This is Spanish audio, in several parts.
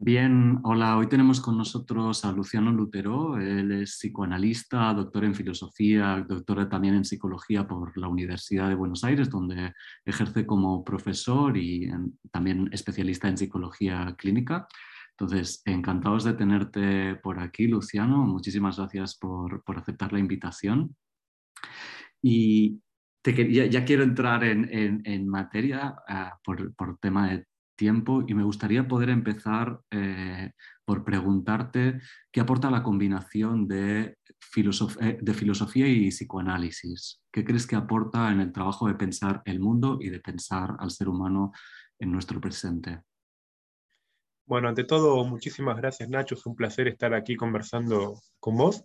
Bien, hola, hoy tenemos con nosotros a Luciano Lutero, él es psicoanalista, doctor en filosofía, doctor también en psicología por la Universidad de Buenos Aires, donde ejerce como profesor y también especialista en psicología clínica. Entonces, encantados de tenerte por aquí, Luciano. Muchísimas gracias por, aceptar la invitación. Y ya, quiero entrar en, materia ah, por, por tema de tiempo y me gustaría poder empezar eh, por preguntarte qué aporta la combinación de, eh, de filosofía y psicoanálisis. ¿Qué crees que aporta en el trabajo de pensar el mundo y de pensar al ser humano en nuestro presente? Bueno, ante todo, muchísimas gracias Nacho, es un placer estar aquí conversando con vos.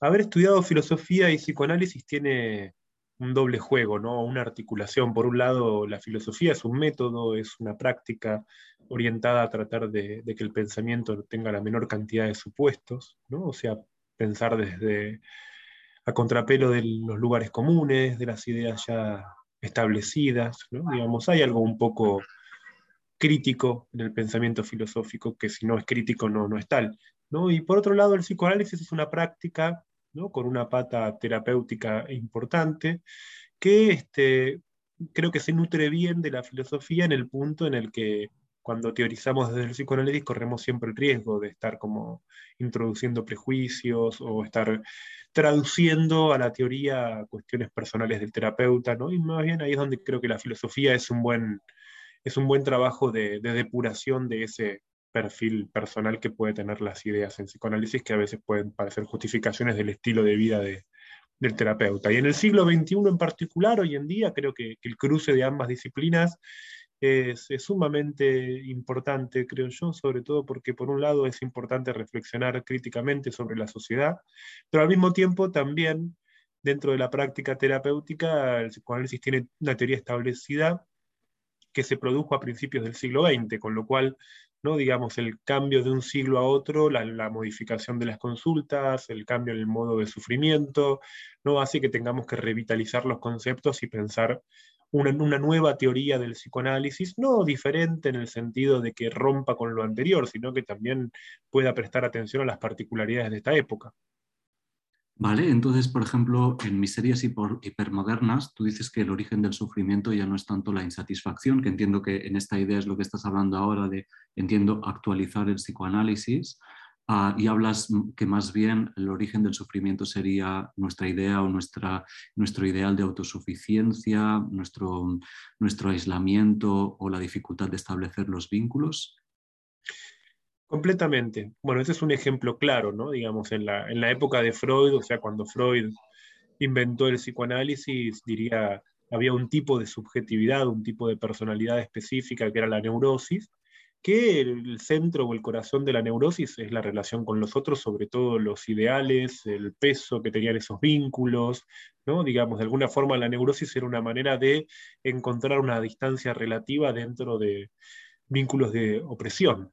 Haber estudiado filosofía y psicoanálisis tiene un doble juego, ¿no? una articulación. Por un lado, la filosofía es un método, es una práctica orientada a tratar de, que el pensamiento tenga la menor cantidad de supuestos, ¿no? o sea, pensar desde a contrapelo de los lugares comunes, de las ideas ya establecidas. ¿no? Digamos, hay algo un poco crítico en el pensamiento filosófico, que si no es crítico no, no es tal. ¿no? Y por otro lado, el psicoanálisis es una práctica con una pata terapéutica importante, que este, creo que se nutre bien de la filosofía en el punto en el que cuando teorizamos desde el psicoanálisis corremos siempre el riesgo de estar como introduciendo prejuicios o estar traduciendo a la teoría cuestiones personales del terapeuta, ¿no? Y más bien ahí es donde creo que la filosofía es un buen, es un buen trabajo de depuración de ese, perfil personal que puede tener las ideas en psicoanálisis que a veces pueden parecer justificaciones del estilo de vida del terapeuta. Y en el siglo XXI en particular, hoy en día, creo que, el cruce de ambas disciplinas es, sumamente importante, creo yo, sobre todo porque por un lado es importante reflexionar críticamente sobre la sociedad, pero al mismo tiempo también dentro de la práctica terapéutica el psicoanálisis tiene una teoría establecida que se produjo a principios del siglo XX, con lo cual ¿no? digamos, el cambio de un siglo a otro, la, modificación de las consultas, el cambio en el modo de sufrimiento, ¿no? hace que tengamos que revitalizar los conceptos y pensar una, una nueva teoría del psicoanálisis, no diferente en el sentido de que rompa con lo anterior, sino que también pueda prestar atención a las particularidades de esta época. Vale, entonces, por ejemplo, en Miserias hipermodernas, tú dices que el origen del sufrimiento ya no es tanto la insatisfacción, que entiendo que en esta idea es lo que estás hablando ahora de, entiendo, actualizar el psicoanálisis, ah, y hablas que más bien el origen del sufrimiento sería nuestra idea o nuestra, nuestro ideal de autosuficiencia, nuestro, nuestro aislamiento o la dificultad de establecer los vínculos. Completamente. Bueno, ese es un ejemplo claro, ¿no? Digamos, en la, en la época de Freud, o sea, cuando Freud inventó el psicoanálisis, diría, había un tipo de subjetividad, un tipo de personalidad específica que era la neurosis, que el centro o el corazón de la neurosis es la relación con los otros, sobre todo los ideales, el peso que tenían esos vínculos, ¿no? Digamos, de alguna forma la neurosis era una manera de encontrar una distancia relativa dentro de vínculos de opresión,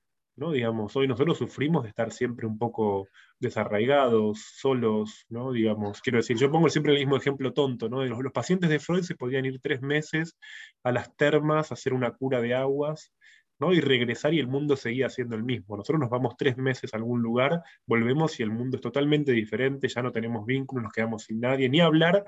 Digamos, hoy nosotros sufrimos de estar siempre un poco desarraigados, solos, ¿no? Digamos, quiero decir, yo pongo siempre el mismo ejemplo tonto, ¿no? Los, los pacientes de Freud se podían ir tres meses a las termas a hacer una cura de aguas y regresar y el mundo seguía siendo el mismo. Nosotros nos vamos tres meses a algún lugar, volvemos y el mundo es totalmente diferente, ya no tenemos vínculos, nos quedamos sin nadie, ni hablar,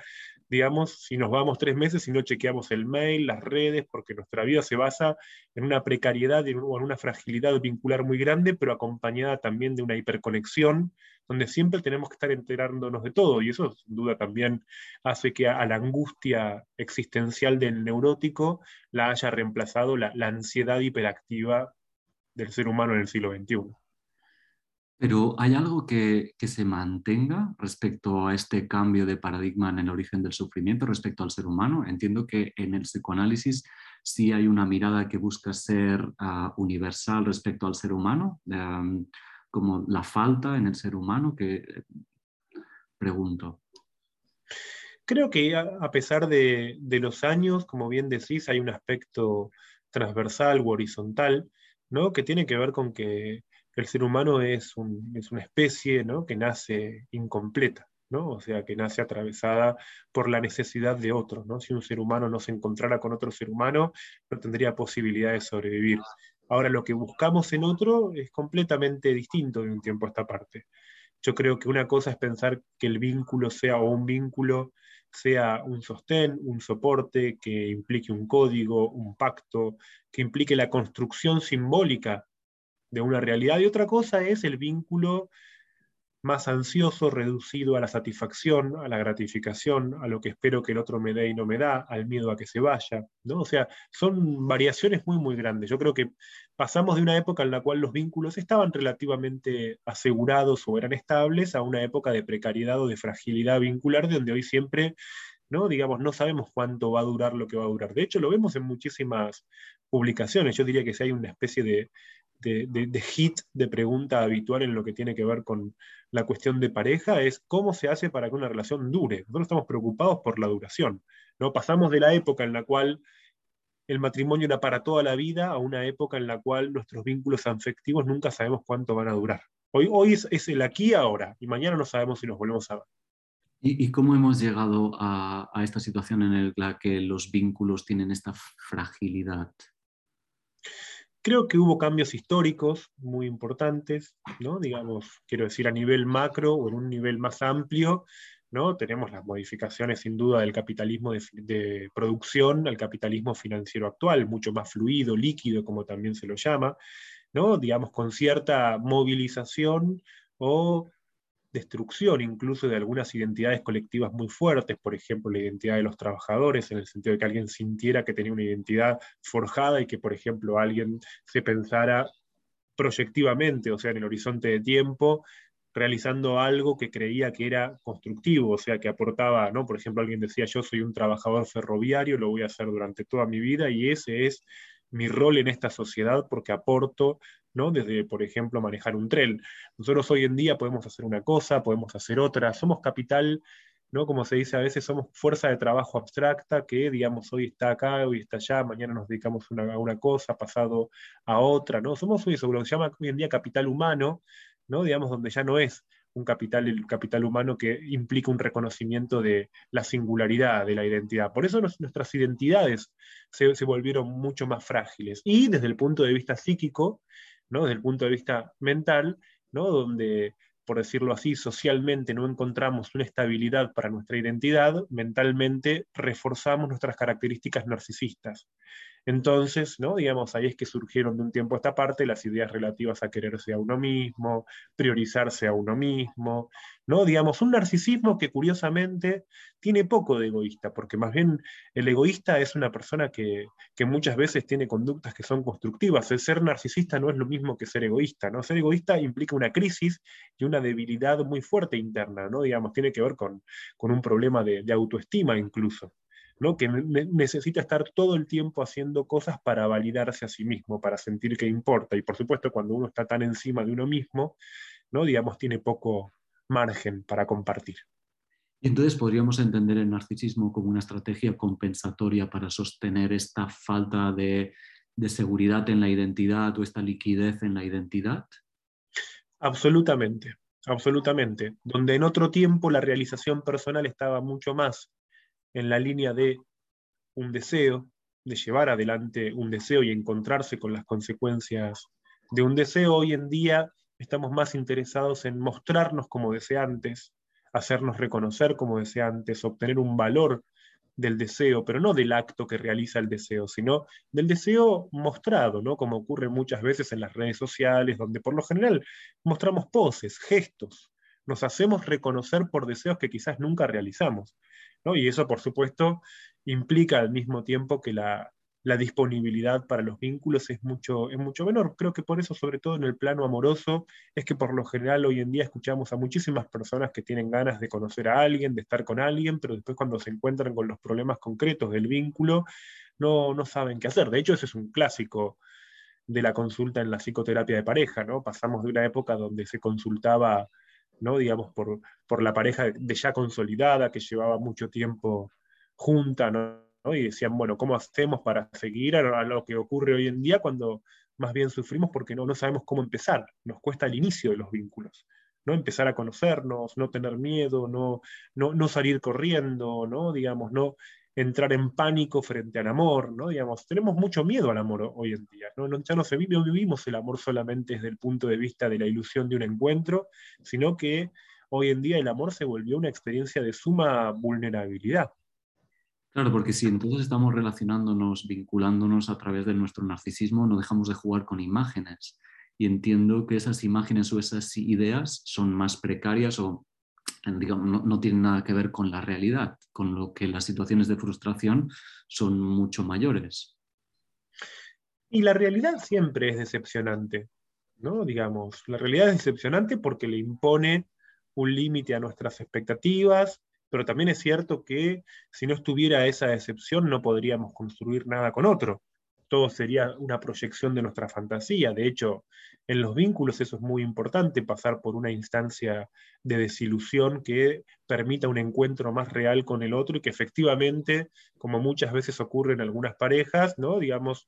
digamos, si nos vamos tres meses y no chequeamos el mail, las redes, porque nuestra vida se basa en una precariedad o en una fragilidad vincular muy grande, pero acompañada también de una hiperconexión donde siempre tenemos que estar enterándonos de todo, y eso sin duda también hace que a, la angustia existencial del neurótico la haya reemplazado la, ansiedad hiperactiva del ser humano en el siglo XXI. Pero ¿hay algo que, que, se mantenga respecto a este cambio de paradigma en el origen del sufrimiento respecto al ser humano? Entiendo que en el psicoanálisis sí hay una mirada que busca ser ah, universal respecto al ser humano como la falta en el ser humano que eh, pregunto. Creo que a pesar de, los años, como bien decís, hay un aspecto transversal u horizontal, ¿no? que tiene que ver con que el ser humano es, es una especie ¿no? que nace incompleta. ¿no? O sea, que nace atravesada por la necesidad de otro, ¿no? Si un ser humano no se encontrara con otro ser humano, no tendría posibilidad de sobrevivir. Ahora, lo que buscamos en otro es completamente distinto de un tiempo a esta parte. Yo creo que una cosa es pensar que el vínculo sea o un vínculo sea un sostén, un soporte que implique un código, un pacto, que implique la construcción simbólica de una realidad. Y otra cosa es el vínculo más ansioso, reducido a la satisfacción, a la gratificación, a lo que espero que el otro me dé y no me da, al miedo a que se vaya, ¿no? O sea, son variaciones muy, muy grandes. Yo creo que pasamos de una época en la cual los vínculos estaban relativamente asegurados o eran estables a una época de precariedad o de fragilidad vincular, donde hoy siempre ¿no? Digamos, no sabemos cuánto va a durar lo que va a durar. De hecho, lo vemos en muchísimas publicaciones. Yo diría que si hay una especie de, de, hit de pregunta habitual en lo que tiene que ver con la cuestión de pareja es cómo se hace para que una relación dure. Nosotros estamos preocupados por la duración. ¿no? Pasamos de la época en la cual el matrimonio era para toda la vida a una época en la cual nuestros vínculos afectivos nunca sabemos cuánto van a durar. Hoy, hoy es, el aquí y ahora, y mañana no sabemos si nos volvemos a ver. ¿Y, cómo hemos llegado a, a, esta situación en la que los vínculos tienen esta fragilidad? Creo que hubo cambios históricos muy importantes, ¿no? digamos, quiero decir, a nivel macro o en un nivel más amplio, ¿no? tenemos las modificaciones sin duda del capitalismo de, producción al capitalismo financiero actual, mucho más fluido, líquido, como también se lo llama, ¿no? digamos, con cierta movilización o destrucción incluso de algunas identidades colectivas muy fuertes, por ejemplo, la identidad de los trabajadores, en el sentido de que alguien sintiera que tenía una identidad forjada y que, por ejemplo, alguien se pensara proyectivamente, o sea, en el horizonte de tiempo, realizando algo que creía que era constructivo, o sea, que aportaba, ¿no? Por ejemplo, alguien decía, yo soy un trabajador ferroviario, lo voy a hacer durante toda mi vida y ese es mi rol en esta sociedad porque aporto, ¿no? Desde, por ejemplo, manejar un tren. Nosotros hoy en día podemos hacer una cosa, podemos hacer otra, somos capital, ¿no? Como se dice a veces, somos fuerza de trabajo abstracta que, digamos, hoy está acá, hoy está allá, mañana nos dedicamos a una cosa, pasado a otra, ¿no? Somos sobre lo que se llama hoy en día capital humano, ¿no? Digamos, donde ya no es un capital, el capital humano que implica un reconocimiento de la singularidad, de la identidad. Por eso nuestras identidades se, volvieron mucho más frágiles. Y desde el punto de vista psíquico, ¿no? desde el punto de vista mental, ¿no? donde, por decirlo así, socialmente no encontramos una estabilidad para nuestra identidad, mentalmente reforzamos nuestras características narcisistas. Entonces, ¿no? digamos, ahí es que surgieron de un tiempo a esta parte las ideas relativas a quererse a uno mismo, priorizarse a uno mismo, ¿no? Digamos, un narcisismo que curiosamente tiene poco de egoísta, porque más bien el egoísta es una persona que, muchas veces tiene conductas que son constructivas. El ser narcisista no es lo mismo que ser egoísta, ¿no? Ser egoísta implica una crisis y una debilidad muy fuerte interna, ¿no? Digamos, tiene que ver con, un problema de autoestima incluso que necesita estar todo el tiempo haciendo cosas para validarse a sí mismo, para sentir que importa. Y por supuesto, cuando uno está tan encima de uno mismo, ¿no? digamos, tiene poco margen para compartir. Y entonces podríamos entender el narcisismo como una estrategia compensatoria para sostener esta falta de, de seguridad en la identidad o esta liquidez en la identidad. Absolutamente, absolutamente. Donde en otro tiempo la realización personal estaba mucho más en la línea de un deseo, de llevar adelante un deseo y encontrarse con las consecuencias de un deseo, hoy en día estamos más interesados en mostrarnos como deseantes, hacernos reconocer como deseantes, obtener un valor del deseo, pero no del acto que realiza el deseo, sino del deseo mostrado, ¿no? Como ocurre muchas veces en las redes sociales, donde por lo general mostramos poses, gestos, nos hacemos reconocer por deseos que quizás nunca realizamos. Y eso, por supuesto, implica al mismo tiempo que la, disponibilidad para los vínculos es mucho, es mucho menor. Creo que por eso, sobre todo en el plano amoroso, es que por lo general hoy en día escuchamos a muchísimas personas que tienen ganas de conocer a alguien, de estar con alguien, pero después cuando se encuentran con los problemas concretos del vínculo, no, no saben qué hacer. De hecho, ese es un clásico de la consulta en la psicoterapia de pareja, ¿no? Pasamos de una época donde se consultaba ¿no? digamos, por, por la pareja de ya consolidada, que llevaba mucho tiempo junta, ¿no? y decían, bueno, ¿cómo hacemos para seguir a lo que ocurre hoy en día cuando más bien sufrimos porque no, no sabemos cómo empezar? Nos cuesta el inicio de los vínculos. ¿no? Empezar a conocernos, no tener miedo, no, no, no salir corriendo, ¿no? Digamos, no, entrar en pánico frente al amor, ¿no? Digamos, tenemos mucho miedo al amor hoy en día, ¿no? ya no, se vive, no vivimos el amor solamente desde el punto de vista de la ilusión de un encuentro, sino que hoy en día el amor se volvió una experiencia de suma vulnerabilidad. Claro, porque si entonces estamos relacionándonos, vinculándonos a través de nuestro narcisismo, no dejamos de jugar con imágenes. Y entiendo que esas imágenes o esas ideas son más precarias o digamos, no, tienen nada que ver con la realidad, con lo que las situaciones de frustración son mucho mayores. Y la realidad siempre es decepcionante, ¿no? Digamos, la realidad es decepcionante porque le impone un límite a nuestras expectativas, pero también es cierto que si no estuviera esa decepción no podríamos construir nada con otro. Todo sería una proyección de nuestra fantasía. De hecho, en los vínculos eso es muy importante, pasar por una instancia de desilusión que permita un encuentro más real con el otro y que efectivamente, como muchas veces ocurre en algunas parejas, ¿no? digamos,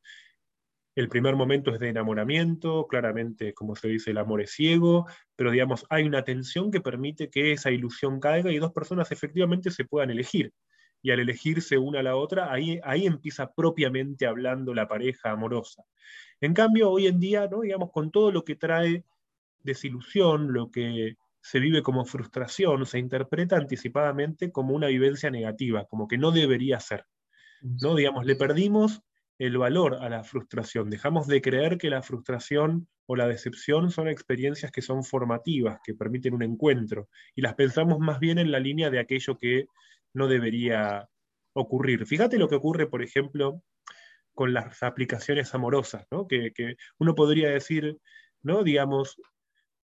el primer momento es de enamoramiento, claramente, como se dice, el amor es ciego, pero digamos, hay una tensión que permite que esa ilusión caiga y dos personas efectivamente se puedan elegir. Y al elegirse una a la otra, ahí, ahí empieza propiamente hablando la pareja amorosa. En cambio, hoy en día, ¿no? digamos, con todo lo que trae desilusión, lo que se vive como frustración, se interpreta anticipadamente como una vivencia negativa, como que no debería ser. ¿no? Digamos, le perdimos el valor a la frustración. Dejamos de creer que la frustración o la decepción son experiencias que son formativas, que permiten un encuentro, y las pensamos más bien en la línea de aquello que no debería ocurrir. Fíjate lo que ocurre, por ejemplo, con las aplicaciones amorosas, que, que uno podría decir, ¿no? digamos,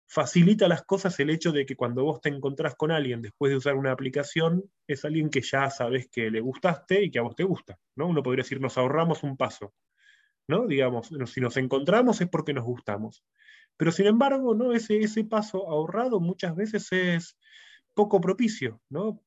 facilita las cosas el hecho de que cuando vos te encontrás con alguien después de usar una aplicación, es alguien que ya sabes que le gustaste y que a vos te gusta. ¿no? Uno podría decir, nos ahorramos un paso. ¿no? Digamos, si nos encontramos es porque nos gustamos. Pero sin embargo, ¿no? ese, ese paso ahorrado muchas veces es poco propicio. ¿no?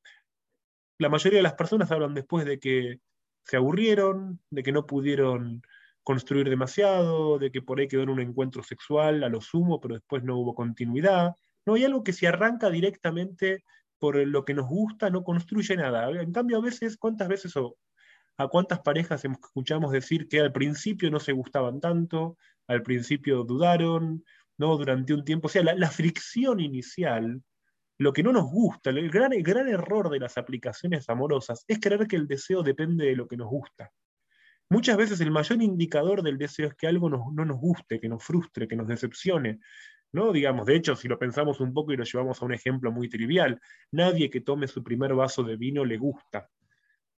La mayoría de las personas hablan después de que se aburrieron, de que no pudieron construir demasiado, de que por ahí quedó en un encuentro sexual a lo sumo, pero después no hubo continuidad. No hay algo que se arranca directamente por lo que nos gusta, no construye nada. En cambio, a veces, ¿cuántas veces o a cuántas parejas escuchamos decir que al principio no se gustaban tanto, al principio dudaron, ¿no? Durante un tiempo. O sea, la, fricción inicial, lo que no nos gusta, el gran, el gran error de las aplicaciones amorosas es creer que el deseo depende de lo que nos gusta. Muchas veces el mayor indicador del deseo es que algo no nos guste, que nos frustre, que nos decepcione. ¿no? Digamos, de hecho, si lo pensamos un poco y lo llevamos a un ejemplo muy trivial, nadie que tome su primer vaso de vino le gusta.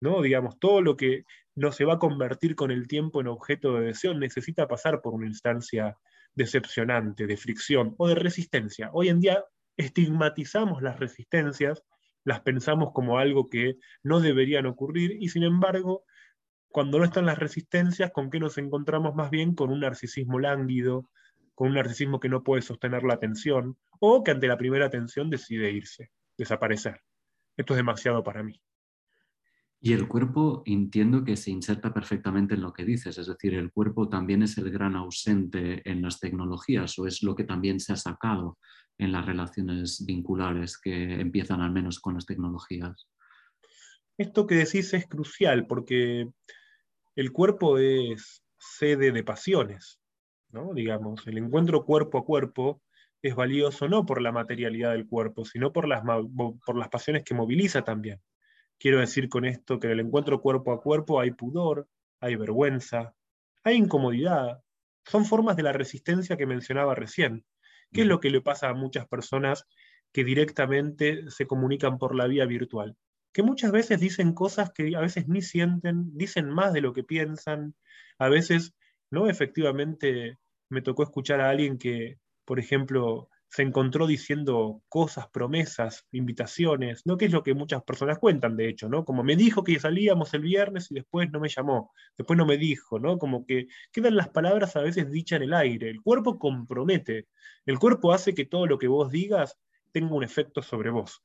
¿no? Digamos, todo lo que no se va a convertir con el tiempo en objeto de deseo necesita pasar por una instancia decepcionante, de fricción o de resistencia. Hoy en día estigmatizamos las resistencias, las pensamos como algo que no deberían ocurrir y sin embargo cuando no están las resistencias, ¿con qué nos encontramos más bien? Con un narcisismo lánguido, con un narcisismo que no puede sostener la atención, o que ante la primera atención decide irse, desaparecer. Esto es demasiado para mí. Y el cuerpo entiendo que se inserta perfectamente en lo que dices, es decir, el cuerpo también es el gran ausente en las tecnologías o es lo que también se ha sacado en las relaciones vinculares que empiezan al menos con las tecnologías. Esto que decís es crucial porque el cuerpo es sede de pasiones, ¿no? Digamos, el encuentro cuerpo a cuerpo es valioso no por la materialidad del cuerpo, sino por las, por las pasiones que moviliza también. Quiero decir con esto que en el encuentro cuerpo a cuerpo hay pudor, hay vergüenza, hay incomodidad. Son formas de la resistencia que mencionaba recién. ¿Qué es lo que le pasa a muchas personas que directamente se comunican por la vía virtual? que muchas veces dicen cosas que a veces ni sienten, dicen más de lo que piensan, a veces, ¿no? Efectivamente, me tocó escuchar a alguien que, por ejemplo, se encontró diciendo cosas, promesas, invitaciones, ¿no? Que es lo que muchas personas cuentan, de hecho, ¿no? Como me dijo que salíamos el viernes y después no me llamó, después no me dijo, ¿no? Como que quedan las palabras a veces dichas en el aire. El cuerpo compromete, el cuerpo hace que todo lo que vos digas tenga un efecto sobre vos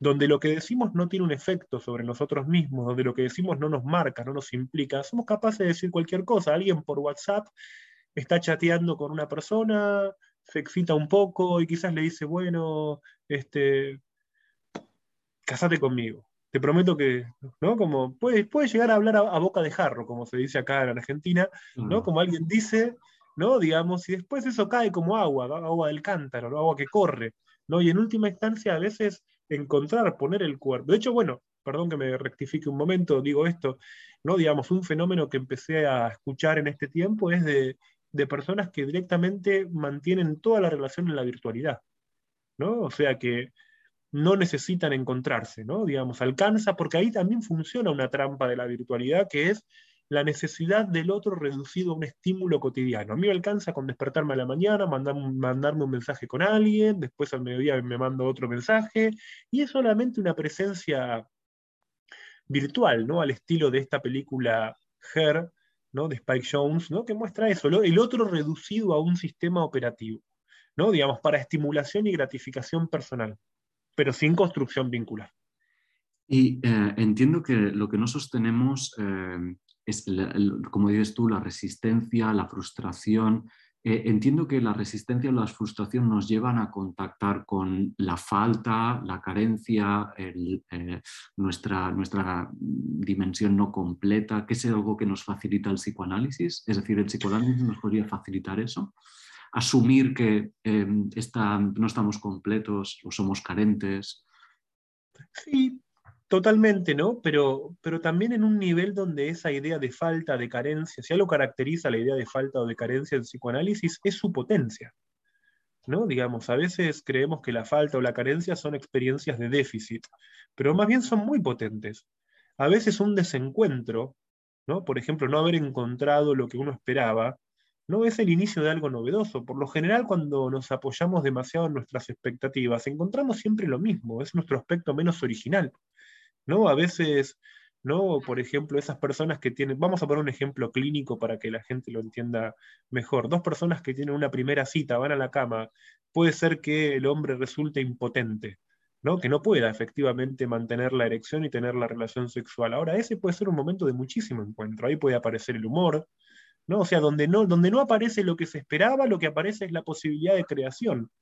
donde lo que decimos no tiene un efecto sobre nosotros mismos, donde lo que decimos no nos marca, no nos implica, somos capaces de decir cualquier cosa. Alguien por WhatsApp está chateando con una persona, se excita un poco y quizás le dice, bueno, este, casate conmigo. te prometo que, ¿no? Como puede, puede llegar a hablar a, boca de jarro, como se dice acá en Argentina, ¿no? Como alguien dice, ¿no? Digamos, y después eso cae como agua, agua del cántaro, agua que corre, ¿no? Y en última instancia a veces encontrar, poner el cuerpo. De hecho, bueno, perdón que me rectifique un momento, digo esto, ¿no? Digamos, un fenómeno que empecé a escuchar en este tiempo es de, de personas que directamente mantienen toda la relación en la virtualidad, ¿no? O sea que no necesitan encontrarse, ¿no? Digamos, alcanza, porque ahí también funciona una trampa de la virtualidad que es la necesidad del otro reducido a un estímulo cotidiano. A mí me alcanza con despertarme a la mañana, mandarme un mensaje con alguien, después al mediodía me mando otro mensaje, y es solamente una presencia virtual, ¿no? Al estilo de esta película Her, ¿no? De Spike Jones, ¿no? Que muestra eso, el otro reducido a un sistema operativo, ¿no? Digamos, para estimulación y gratificación personal pero sin construcción vincular. Y eh, entiendo que lo que no sostenemos eh, es, como dices tú, la resistencia, la frustración. Eh, entiendo que la resistencia o la frustración nos llevan a contactar con la falta, la carencia, nuestra, nuestra dimensión no completa, que es algo que nos facilita el psicoanálisis. Es decir, el psicoanálisis nos podría facilitar eso asumir que em, no estamos completos o somos carentes. Sí, totalmente, ¿no? Pero, pero también en un nivel donde esa idea de falta, de carencia, si algo caracteriza la idea de falta o de carencia en psicoanálisis, es su potencia. ¿no? Digamos, a veces creemos que la falta o la carencia son experiencias de déficit, pero más bien son muy potentes. A veces un desencuentro, ¿no? Por ejemplo, no haber encontrado lo que uno esperaba, no es el inicio de algo novedoso. Por lo general, cuando nos apoyamos demasiado en nuestras expectativas, encontramos siempre lo mismo, es nuestro aspecto menos original. ¿No? A veces, ¿no? por ejemplo, esas personas que tienen, vamos a poner un ejemplo clínico para que la gente lo entienda mejor, dos personas que tienen una primera cita, van a la cama, puede ser que el hombre resulte impotente. ¿no? que no pueda efectivamente mantener la erección y tener la relación sexual. Ahora, ese puede ser un momento de muchísimo encuentro. Ahí puede aparecer el humor, ¿no? O sea, donde no, donde no aparece lo que se esperaba, lo que aparece es la posibilidad de creación.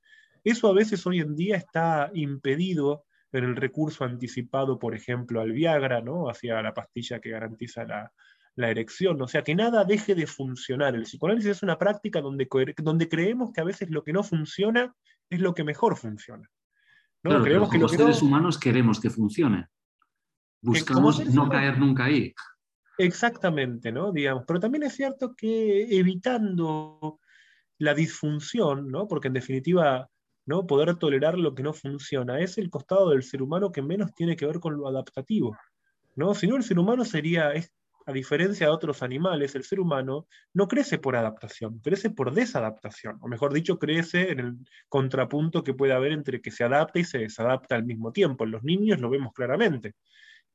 Eso a veces hoy en día está impedido en el recurso anticipado, por ejemplo, al Viagra, ¿no? hacia la pastilla que garantiza la, erección. O sea, que nada deje de funcionar. El psicoanálisis es una práctica donde, donde creemos que a veces lo que no funciona es lo que mejor funciona. ¿no? creemos que los seres humanos queremos que funcione. Buscamos no caer nunca ahí. Exactamente, ¿no? Digamos, pero también es cierto que evitando la disfunción, ¿no? Porque en definitiva, ¿no? Poder tolerar lo que no funciona es el costado del ser humano que menos tiene que ver con lo adaptativo, ¿no? Si no, el ser humano sería, a diferencia de otros animales, el ser humano no crece por adaptación, crece por desadaptación, o mejor dicho, crece en el contrapunto que puede haber entre que se adapta y se desadapta al mismo tiempo. En los niños lo vemos claramente.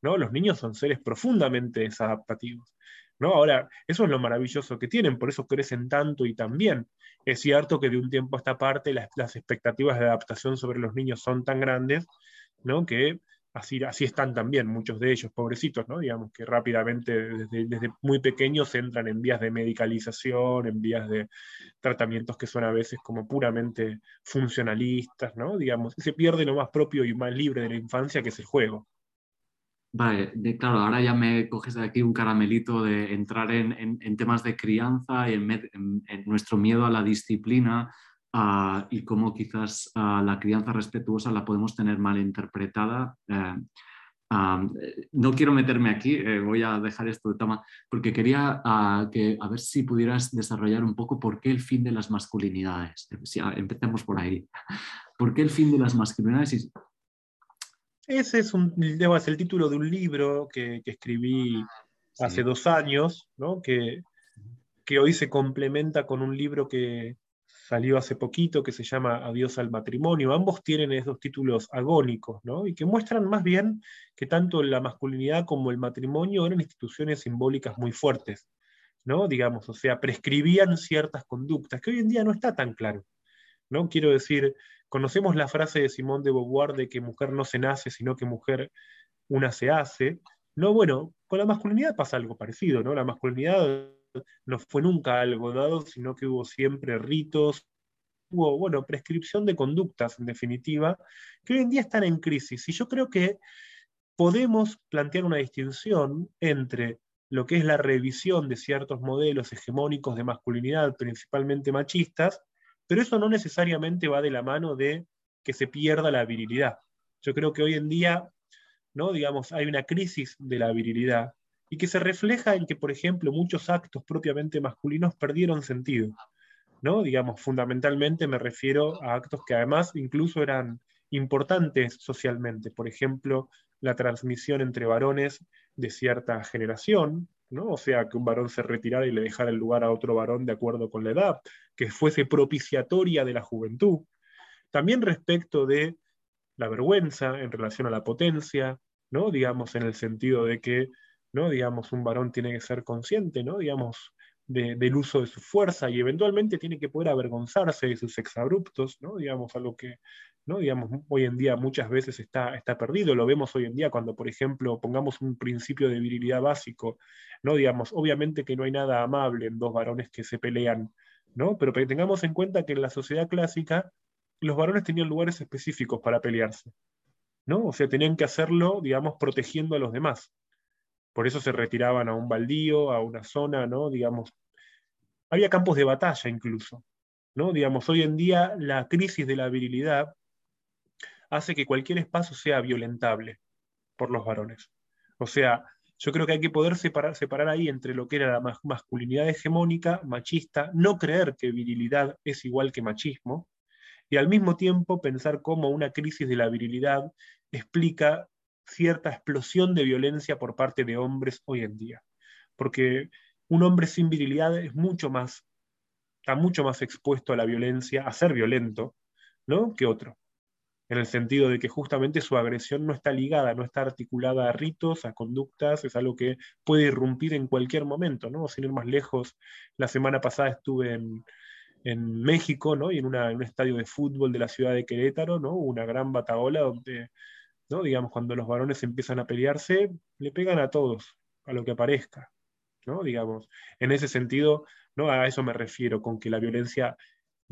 Los niños son seres profundamente desadaptativos. ¿No? Ahora, eso es lo maravilloso que tienen, por eso crecen tanto y tan bien. Es cierto que de un tiempo a esta parte las, expectativas de adaptación sobre los niños son tan grandes, ¿no? Que así, así están también muchos de ellos, pobrecitos, ¿no? Digamos que rápidamente desde, desde, muy pequeños entran en vías de medicalización, en vías de tratamientos que son a veces como puramente funcionalistas, ¿no? Digamos, se pierde lo más propio y más libre de la infancia, que es el juego. Vale, claro, ahora ya me coges de aquí un caramelito de entrar en, temas de crianza y en, nuestro miedo a la disciplina ah, y cómo quizás ah, la crianza respetuosa la podemos tener mal interpretada. Eh, ah, no quiero meterme aquí, eh, voy a dejar esto de toma, porque quería que, a ver si pudieras desarrollar un poco por qué el fin de las masculinidades. empecemos por ahí. ¿Por qué el fin de las masculinidades? Ese es, un, el título de un libro que, escribí hace dos años, que, que hoy se complementa con un libro que salió hace poquito que se llama Adiós al matrimonio. Ambos tienen esos títulos agónicos, y que muestran más bien que tanto la masculinidad como el matrimonio eran instituciones simbólicas muy fuertes, ¿no? digamos, o sea, prescribían ciertas conductas, que hoy en día no está tan claro. ¿no? Quiero decir, Conocemos la frase de Simón de Beauvoir de que mujer no se nace, sino que mujer una se hace. No, bueno, con la masculinidad pasa algo parecido, ¿no? La masculinidad no fue nunca algo dado, sino que hubo siempre ritos, hubo, bueno, prescripción de conductas, en definitiva, que hoy en día están en crisis. Y yo creo que podemos plantear una distinción entre lo que es la revisión de ciertos modelos hegemónicos de masculinidad, principalmente machistas, pero eso no necesariamente va de la mano de que se pierda la virilidad. Yo creo que hoy en día, ¿no? digamos, hay una crisis de la virilidad y que se refleja en que, por ejemplo, muchos actos propiamente masculinos perdieron sentido. ¿no? Digamos, fundamentalmente me refiero a actos que además incluso eran importantes socialmente. Por ejemplo, la transmisión entre varones de cierta generación, ¿no? O sea, que un varón se retirara y le dejara el lugar a otro varón de acuerdo con la edad, que fuese propiciatoria de la juventud. También respecto de la vergüenza en relación a la potencia, ¿no? Digamos, en el sentido de que ¿no? Digamos, un varón tiene que ser consciente, ¿no? Digamos, del uso de su fuerza y eventualmente tiene que poder avergonzarse de sus exabruptos, ¿no? Digamos, algo que, ¿no? Digamos, hoy en día muchas veces está, está perdido. Lo vemos hoy en día cuando, por ejemplo, pongamos un principio de virilidad básico, ¿no? Digamos, obviamente que no hay nada amable en dos varones que se pelean, ¿no? Pero tengamos en cuenta que en la sociedad clásica los varones tenían lugares específicos para pelearse, ¿no? O sea, tenían que hacerlo, digamos, protegiendo a los demás. Por eso se retiraban a un baldío, a una zona, ¿no? Digamos, había campos de batalla incluso, ¿no? Digamos, hoy en día la crisis de la virilidad hace que cualquier espacio sea violentable por los varones. O sea, yo creo que hay que poder separar, ahí entre lo que era la masculinidad hegemónica, machista, no creer que virilidad es igual que machismo, y al mismo tiempo pensar cómo una crisis de la virilidad explica cierta explosión de violencia por parte de hombres hoy en día. Porque un hombre sin virilidad es mucho más, está mucho más expuesto a la violencia, a ser violento, ¿no? que otro. En el sentido de que justamente su agresión no está ligada, no está articulada a ritos, a conductas, es algo que puede irrumpir en cualquier momento, ¿no? Sin ir más lejos, la semana pasada estuve en, México, ¿no? Y en, en, un estadio de fútbol de la ciudad de Querétaro, ¿no? Una gran bataola donde Digamos, cuando los varones empiezan a pelearse, le pegan a todos, a lo que aparezca, ¿no? Digamos, en ese sentido, ¿no? A eso me refiero, con que la violencia,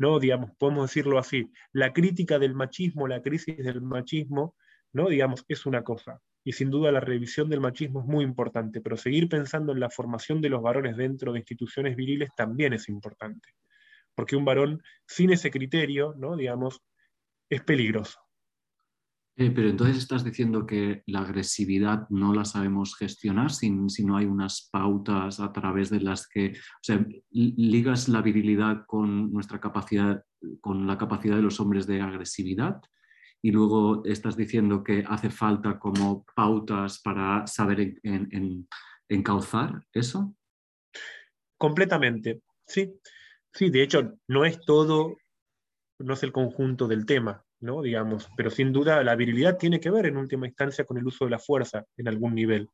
¿no? Digamos, podemos decirlo así, la crítica del machismo, la crisis del machismo, ¿no? Digamos, es una cosa. Y sin duda la revisión del machismo es muy importante, pero seguir pensando en la formación de los varones dentro de instituciones viriles también es importante. Porque un varón sin ese criterio, ¿no? Digamos, es peligroso. Eh, pero entonces estás diciendo que la agresividad no la sabemos gestionar si, no hay unas pautas a través de las que, o sea, ligas la virilidad con nuestra capacidad, con la capacidad de los hombres de agresividad y luego estás diciendo que hace falta como pautas para saber encauzar eso. Completamente, sí. Sí, de hecho, no es todo, no es el conjunto del tema. ¿No? Digamos, pero sin duda la virilidad tiene que ver en última instancia con el uso de la fuerza en algún nivel,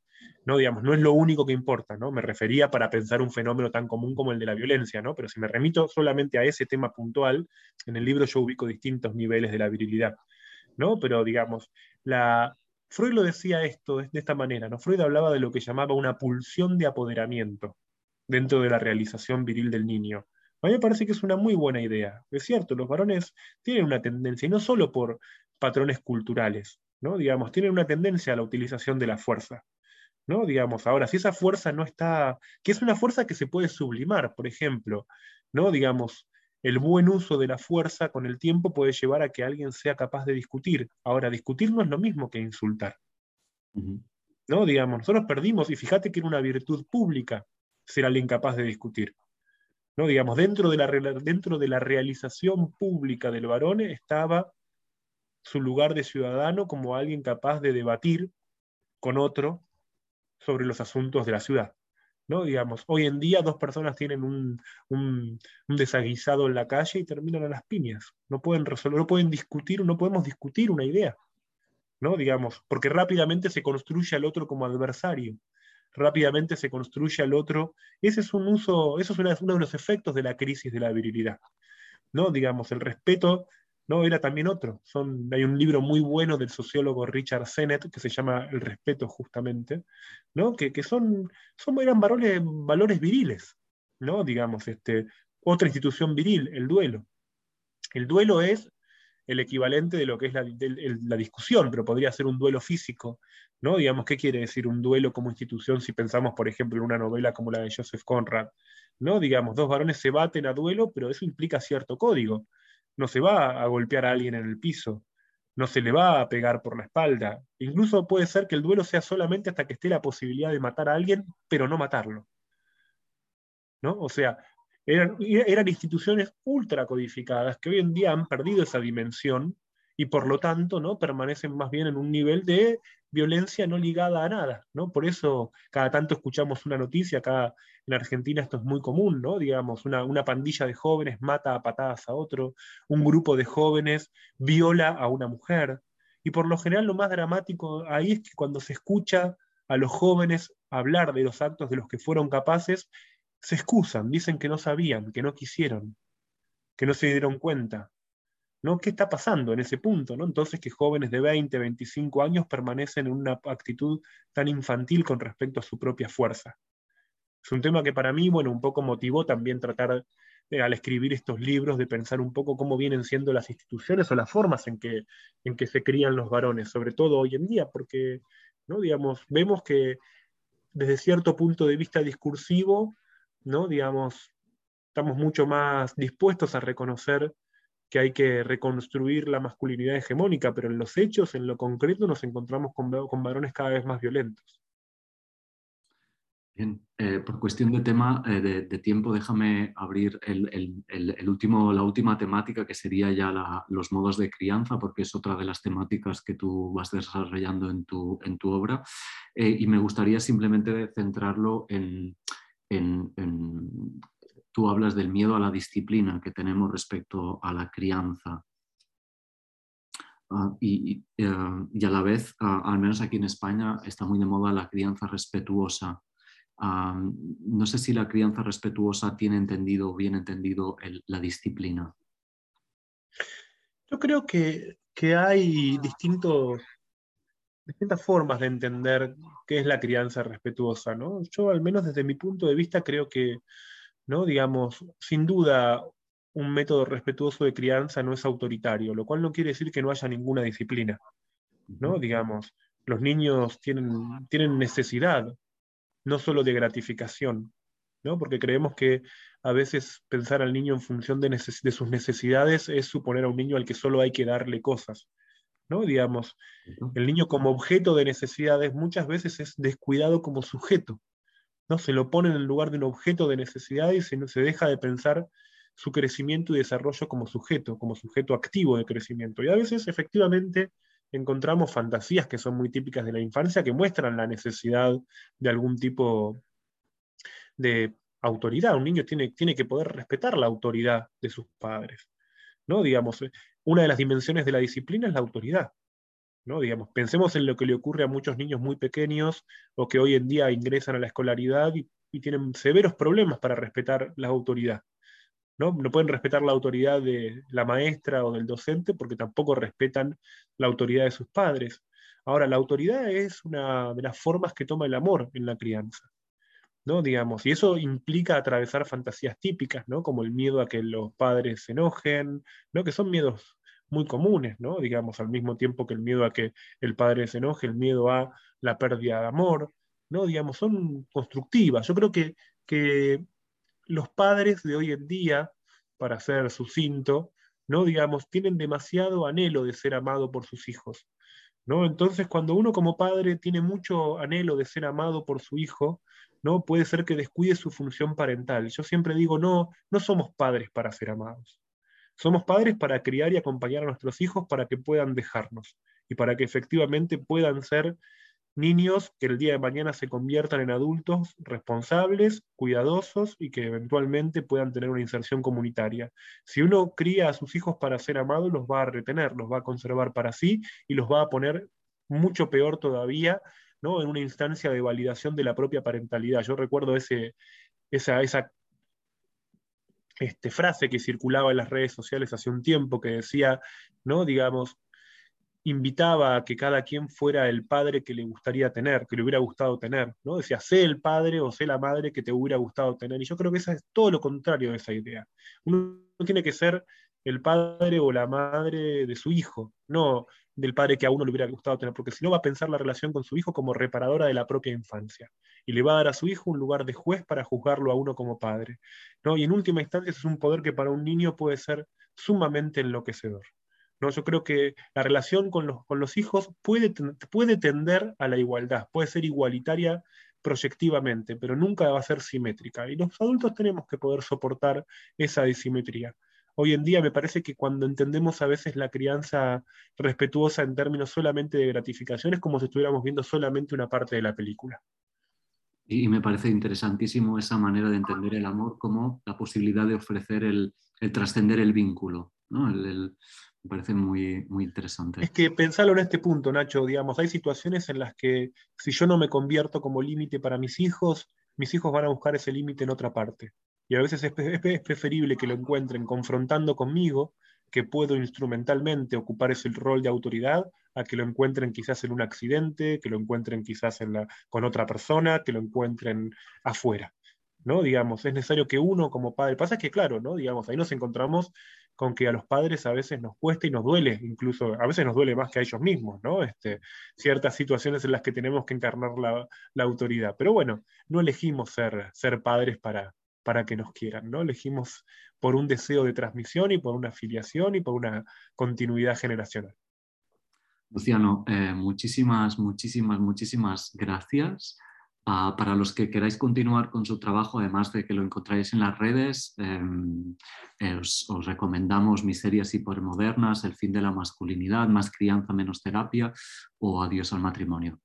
¿no? Digamos, no es lo único que importa, ¿no? Me refería para pensar un fenómeno tan común como el de la violencia, ¿no? Pero si me remito solamente a ese tema puntual, en el libro yo ubico distintos niveles de la virilidad, ¿no? Pero digamos, la... Freud lo decía esto de esta manera, ¿no? Freud hablaba de lo que llamaba una pulsión de apoderamiento dentro de la realización viril del niño. A mí me parece que es una muy buena idea. Es cierto, los varones tienen una tendencia, y no solo por patrones culturales, ¿no? Digamos, tienen una tendencia a la utilización de la fuerza. ¿no? Digamos, ahora, si esa fuerza no está, que es una fuerza que se puede sublimar, por ejemplo, ¿no? Digamos, el buen uso de la fuerza con el tiempo puede llevar a que alguien sea capaz de discutir. Ahora, discutir no es lo mismo que insultar. ¿No? Digamos, nosotros perdimos, y fíjate que era una virtud pública ser alguien incapaz de discutir. ¿No? Digamos, dentro de, la, dentro de la realización pública del varón estaba su lugar de ciudadano como alguien capaz de debatir con otro sobre los asuntos de la ciudad. ¿no? Digamos, hoy en día dos personas tienen un, un, desaguisado en la calle y terminan a las piñas. No pueden resolver, no pueden discutir, no podemos discutir una idea. ¿no? Digamos, porque rápidamente se construye al otro como adversario rápidamente se construye al otro. Ese es un uso, eso es uno de los efectos de la crisis de la virilidad. ¿no? Digamos, el respeto no era también otro. Son, hay un libro muy bueno del sociólogo Richard Sennett que se llama El respeto justamente, ¿no? que, son, son eran valores, valores viriles, ¿no? digamos, este, otra institución viril, el duelo. El duelo es el equivalente de lo que es la, discusión, pero podría ser un duelo físico, ¿no? Digamos, ¿qué quiere decir un duelo como institución si pensamos, por ejemplo, en una novela como la de Joseph Conrad? ¿no? Digamos, dos varones se baten a duelo, pero eso implica cierto código. No se va a golpear a alguien en el piso, no se le va a pegar por la espalda. Incluso puede ser que el duelo sea solamente hasta que esté la posibilidad de matar a alguien, pero no matarlo. ¿No? O sea, eran, eran instituciones ultra codificadas que hoy en día han perdido esa dimensión y por lo tanto ¿no? permanecen más bien en un nivel de violencia no ligada a nada, ¿no? Por eso cada tanto escuchamos una noticia, acá en Argentina esto es muy común, ¿no? Digamos, una, una pandilla de jóvenes mata a patadas a otro, un grupo de jóvenes viola a una mujer, y por lo general lo más dramático ahí es que cuando se escucha a los jóvenes hablar de los actos de los que fueron capaces, se excusan, dicen que no sabían, que no quisieron, que no se dieron cuenta. ¿no? ¿Qué está pasando en ese punto? ¿no? Entonces que jóvenes de 20, 25 años permanecen en una actitud tan infantil con respecto a su propia fuerza. Es un tema que para mí, bueno, un poco motivó también tratar al escribir estos libros de pensar un poco cómo vienen siendo las instituciones o las formas en que, en que se crían los varones, sobre todo hoy en día, porque, ¿no? Digamos, vemos que desde cierto punto de vista discursivo, ¿no? Digamos, estamos mucho más dispuestos a reconocer que hay que reconstruir la masculinidad hegemónica, pero en los hechos, en lo concreto, nos encontramos con, con varones cada vez más violentos. Bien, eh, por cuestión de tema, eh, de, tiempo, déjame abrir el, el, último, la última temática que sería ya los modos de crianza, porque es otra de las temáticas que tú vas desarrollando en tu, en tu obra. Eh, y me gustaría simplemente centrarlo en, tú hablas del miedo a la disciplina que tenemos respecto a la crianza. Ah, y, eh, y, a la vez, ah, al menos aquí en España, está muy de moda la crianza respetuosa. Ah, no sé si la crianza respetuosa tiene entendido, bien entendido la disciplina. Yo creo que, que hay distintos, distintas formas de entender qué es la crianza respetuosa. ¿no? Yo, al menos desde mi punto de vista, creo que ¿no? Digamos, sin duda, un método respetuoso de crianza no es autoritario, lo cual no quiere decir que no haya ninguna disciplina, ¿no? Digamos, los niños tienen, tienen necesidad, no solo de gratificación, ¿no? Porque creemos que a veces pensar al niño en función de, de, sus necesidades es suponer a un niño al que solo hay que darle cosas, ¿no? Digamos, el niño como objeto de necesidades muchas veces es descuidado como sujeto, ¿no? Se lo pone en el lugar de un objeto de necesidad y se, se deja de pensar su crecimiento y desarrollo como sujeto, como sujeto activo de crecimiento. Y a veces efectivamente encontramos fantasías que son muy típicas de la infancia que muestran la necesidad de algún tipo de autoridad. Un niño tiene, tiene que poder respetar la autoridad de sus padres. ¿no? Digamos, una de las dimensiones de la disciplina es la autoridad. ¿no? Digamos, pensemos en lo que le ocurre a muchos niños muy pequeños o que hoy en día ingresan a la escolaridad y, tienen severos problemas para respetar la autoridad. ¿no? no pueden respetar la autoridad de la maestra o del docente porque tampoco respetan la autoridad de sus padres. Ahora, la autoridad es una de las formas que toma el amor en la crianza. ¿no? Digamos, y eso implica atravesar fantasías típicas, ¿no? como el miedo a que los padres se enojen, ¿no? que son miedos muy comunes, ¿no? Digamos, al mismo tiempo que el miedo a que el padre se enoje, el miedo a la pérdida de amor, ¿no? Digamos, son constructivas. Yo creo que, que los padres de hoy en día, para ser sucinto, ¿no? Digamos, tienen demasiado anhelo de ser amado por sus hijos. ¿no? Entonces, cuando uno como padre tiene mucho anhelo de ser amado por su hijo, ¿no? Puede ser que descuide su función parental. Yo siempre digo, no, no somos padres para ser amados. Somos padres para criar y acompañar a nuestros hijos para que puedan dejarnos y para que efectivamente puedan ser niños que el día de mañana se conviertan en adultos responsables, cuidadosos y que eventualmente puedan tener una inserción comunitaria. Si uno cría a sus hijos para ser amados, los va a retener, los va a conservar para sí y los va a poner mucho peor todavía ¿no? en una instancia de validación de la propia parentalidad. Yo recuerdo ese, esa, esa este, frase que circulaba en las redes sociales hace un tiempo que decía, ¿no? Digamos, invitaba a que cada quien fuera el padre que le gustaría tener, que le hubiera gustado tener, ¿no? Decía, sé el padre o sé la madre que te hubiera gustado tener. Y yo creo que eso es todo lo contrario de esa idea. Uno tiene que ser el padre o la madre de su hijo, no del padre que a uno le hubiera gustado tener, porque si no va a pensar la relación con su hijo como reparadora de la propia infancia y le va a dar a su hijo un lugar de juez para juzgarlo a uno como padre. ¿no? Y en última instancia es un poder que para un niño puede ser sumamente enloquecedor. ¿no? Yo creo que la relación con los, con los hijos puede, puede tender a la igualdad, puede ser igualitaria proyectivamente, pero nunca va a ser simétrica. Y los adultos tenemos que poder soportar esa disimetría hoy en día me parece que cuando entendemos a veces la crianza respetuosa en términos solamente de gratificación es como si estuviéramos viendo solamente una parte de la película. Y me parece interesantísimo esa manera de entender el amor como la posibilidad de ofrecer el, trascender el vínculo. me parece muy, muy interesante. Es que pensarlo en este punto, Nacho, digamos, hay situaciones en las que si yo no me convierto como límite para mis hijos, mis hijos van a buscar ese límite en otra parte. Y a veces es, preferible que lo encuentren confrontando conmigo, que puedo instrumentalmente ocupar ese rol de autoridad, a que lo encuentren quizás en un accidente, que lo encuentren quizás en la, con otra persona, que lo encuentren afuera. ¿no? Digamos, es necesario que uno como padre, pasa que claro, ¿no? Digamos, ahí nos encontramos con que a los padres a veces nos cuesta y nos duele, incluso a veces nos duele más que a ellos mismos, ¿no? Este, ciertas situaciones en las que tenemos que encarnar la, la autoridad. Pero bueno, no elegimos ser, ser padres para, para que nos quieran, ¿no? Elegimos por un deseo de transmisión y por una afiliación y por una continuidad generacional. Luciano, eh, muchísimas, muchísimas, muchísimas gracias. Ah, para los que queráis continuar con su trabajo, además de que lo encontráis en las redes, em, eh, os, os, recomendamos Miserias hipermodernas, El fin de la masculinidad, Más crianza, menos terapia o Adiós al matrimonio.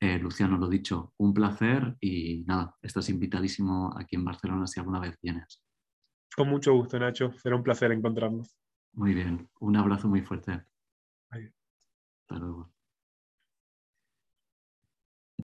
Eh, Luciano, lo dicho, un placer y nada, estás invitadísimo aquí en Barcelona si alguna vez vienes. Con mucho gusto, Nacho. Será un placer encontrarnos. Muy bien. Un abrazo muy fuerte. Hasta luego.